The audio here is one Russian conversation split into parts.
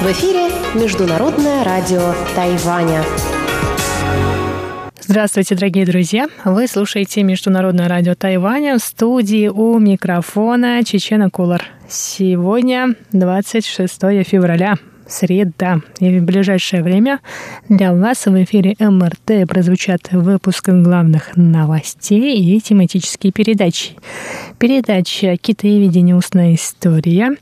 В эфире Международное радио Тайваня. Здравствуйте, дорогие друзья! Вы слушаете Международное радио Тайваня в студии у микрофона Чечена Кулар. Сегодня 26 февраля среда. И в ближайшее время для вас в эфире МРТ прозвучат выпуск главных новостей и тематические передачи. Передача «Китаеведение. Устная история»,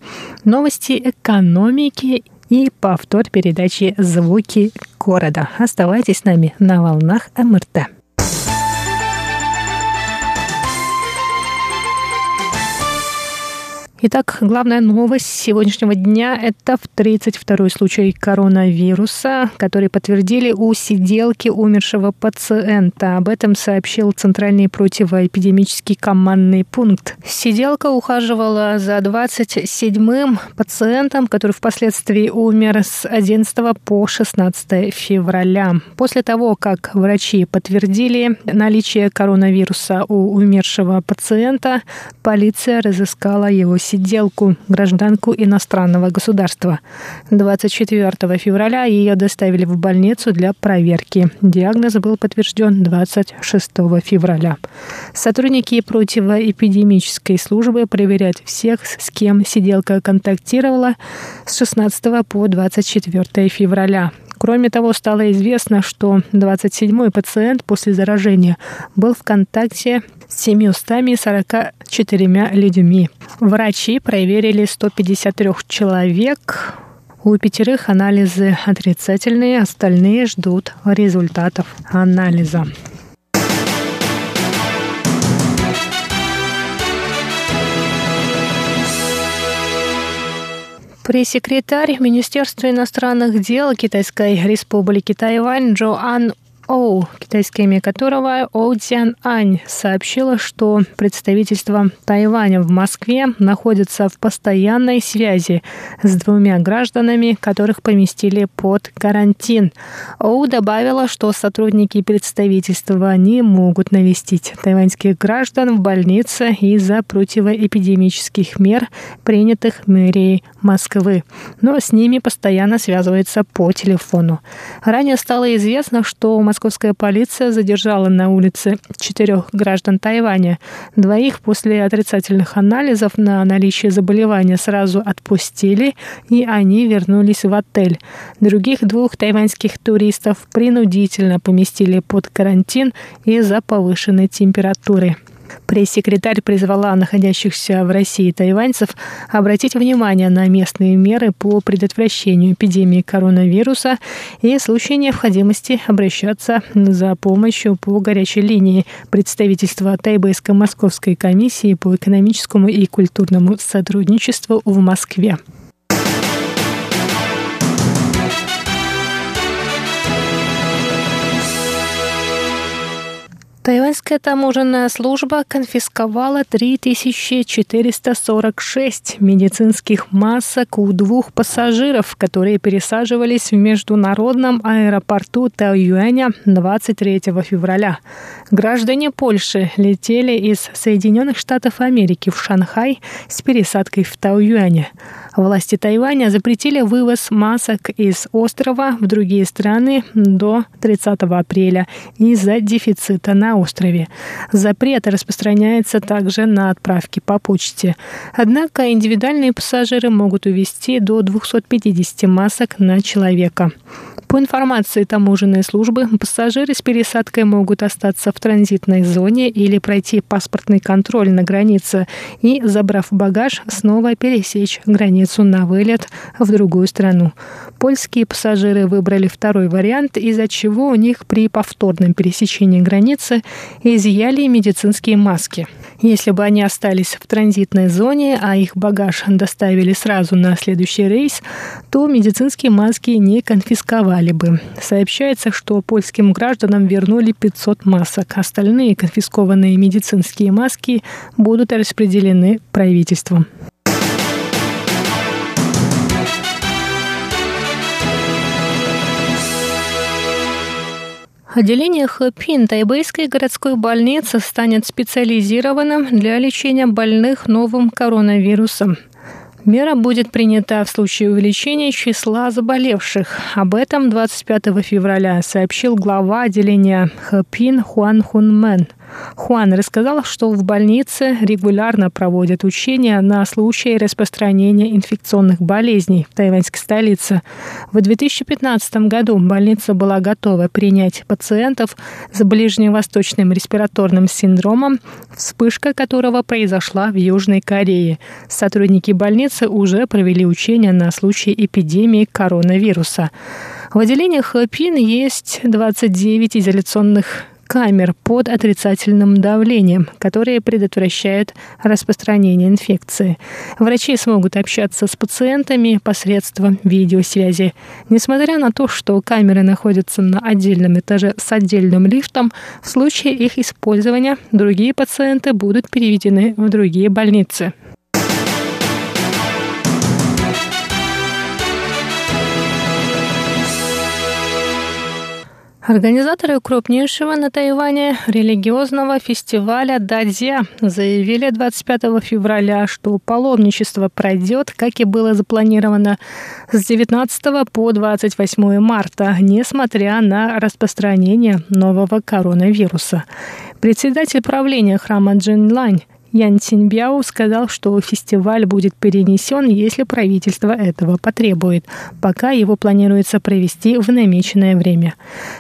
новости экономики и повтор передачи «Звуки города». Оставайтесь с нами на волнах МРТ. Итак, главная новость сегодняшнего дня – это в 32-й случай коронавируса, который подтвердили у сиделки умершего пациента. Об этом сообщил Центральный противоэпидемический командный пункт. Сиделка ухаживала за 27-м пациентом, который впоследствии умер с 11 по 16 февраля. После того, как врачи подтвердили наличие коронавируса у умершего пациента, полиция разыскала его сиделку сиделку, гражданку иностранного государства. 24 февраля ее доставили в больницу для проверки. Диагноз был подтвержден 26 февраля. Сотрудники противоэпидемической службы проверяют всех, с кем сиделка контактировала с 16 по 24 февраля. Кроме того, стало известно, что 27-й пациент после заражения был в контакте с 744 людьми. Врачи проверили 153 человек. У пятерых анализы отрицательные, остальные ждут результатов анализа. Пресс-секретарь Министерства иностранных дел Китайской республики Тайвань Джоан Оу, китайское имя которого Оу Цян Ань, сообщила, что представительство Тайваня в Москве находится в постоянной связи с двумя гражданами, которых поместили под карантин. Оу добавила, что сотрудники представительства не могут навестить тайваньских граждан в больнице из-за противоэпидемических мер, принятых мэрией Москвы, но с ними постоянно связывается по телефону. Ранее стало известно, что московская полиция задержала на улице четырех граждан Тайваня. Двоих после отрицательных анализов на наличие заболевания сразу отпустили, и они вернулись в отель. Других двух тайваньских туристов принудительно поместили под карантин из-за повышенной температуры. Пресс-секретарь призвала находящихся в России тайваньцев обратить внимание на местные меры по предотвращению эпидемии коронавируса и в случае необходимости обращаться за помощью по горячей линии представительства Тайбэйско-Московской комиссии по экономическому и культурному сотрудничеству в Москве. Тайваньская таможенная служба конфисковала 3446 медицинских масок у двух пассажиров, которые пересаживались в международном аэропорту Тайюэня 23 февраля. Граждане Польши летели из Соединенных Штатов Америки в Шанхай с пересадкой в Тайюэне. Власти Тайваня запретили вывоз масок из острова в другие страны до 30 апреля из-за дефицита на острове. Запрет распространяется также на отправки по почте. Однако индивидуальные пассажиры могут увезти до 250 масок на человека. По информации таможенной службы, пассажиры с пересадкой могут остаться в транзитной зоне или пройти паспортный контроль на границе и, забрав багаж, снова пересечь границу на вылет в другую страну. Польские пассажиры выбрали второй вариант, из-за чего у них при повторном пересечении границы изъяли медицинские маски. Если бы они остались в транзитной зоне, а их багаж доставили сразу на следующий рейс, то медицинские маски не конфисковали бы. Сообщается, что польским гражданам вернули 500 масок. Остальные конфискованные медицинские маски будут распределены правительством. Отделение Хэпин Тайбэйской городской больницы станет специализированным для лечения больных новым коронавирусом. Мера будет принята в случае увеличения числа заболевших. Об этом 25 февраля сообщил глава отделения Хэпин Хуан Хунмен – Хуан рассказал, что в больнице регулярно проводят учения на случай распространения инфекционных болезней в тайваньской столице. В 2015 году больница была готова принять пациентов с ближневосточным респираторным синдромом, вспышка которого произошла в Южной Корее. Сотрудники больницы уже провели учения на случай эпидемии коронавируса. В отделениях ПИН есть 29 изоляционных камер под отрицательным давлением, которые предотвращают распространение инфекции. Врачи смогут общаться с пациентами посредством видеосвязи. Несмотря на то, что камеры находятся на отдельном этаже с отдельным лифтом, в случае их использования другие пациенты будут переведены в другие больницы. Организаторы крупнейшего на Тайване религиозного фестиваля Дадзя заявили 25 февраля, что паломничество пройдет, как и было запланировано, с 19 по 28 марта, несмотря на распространение нового коронавируса. Председатель правления храма Джинлань Ян Синьбяо сказал, что фестиваль будет перенесен, если правительство этого потребует. Пока его планируется провести в намеченное время.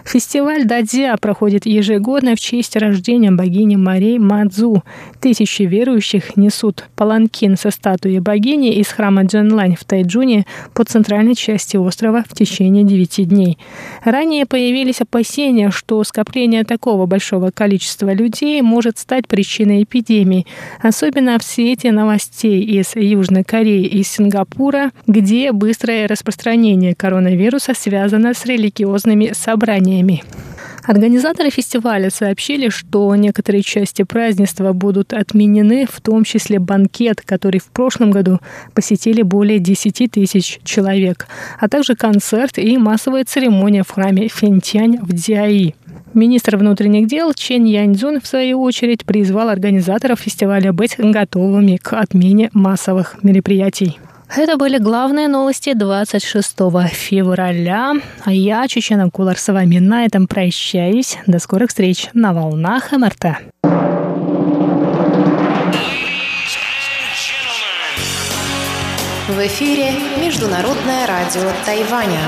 Фестиваль Дадзя проходит ежегодно в честь рождения богини Марей Мадзу. Тысячи верующих несут паланкин со статуей богини из храма Джанлань в Тайджуне по центральной части острова в течение девяти дней. Ранее появились опасения, что скопление такого большого количества людей может стать причиной эпидемии – особенно в свете новостей из Южной Кореи и Сингапура, где быстрое распространение коронавируса связано с религиозными собраниями. Организаторы фестиваля сообщили, что некоторые части празднества будут отменены, в том числе банкет, который в прошлом году посетили более 10 тысяч человек, а также концерт и массовая церемония в храме Фентянь в Диаи. Министр внутренних дел Чен Яньцзун, в свою очередь, призвал организаторов фестиваля быть готовыми к отмене массовых мероприятий. Это были главные новости 26 февраля. А я, Чечена Кулар, с вами на этом прощаюсь. До скорых встреч на волнах МРТ. В эфире Международное радио Тайваня.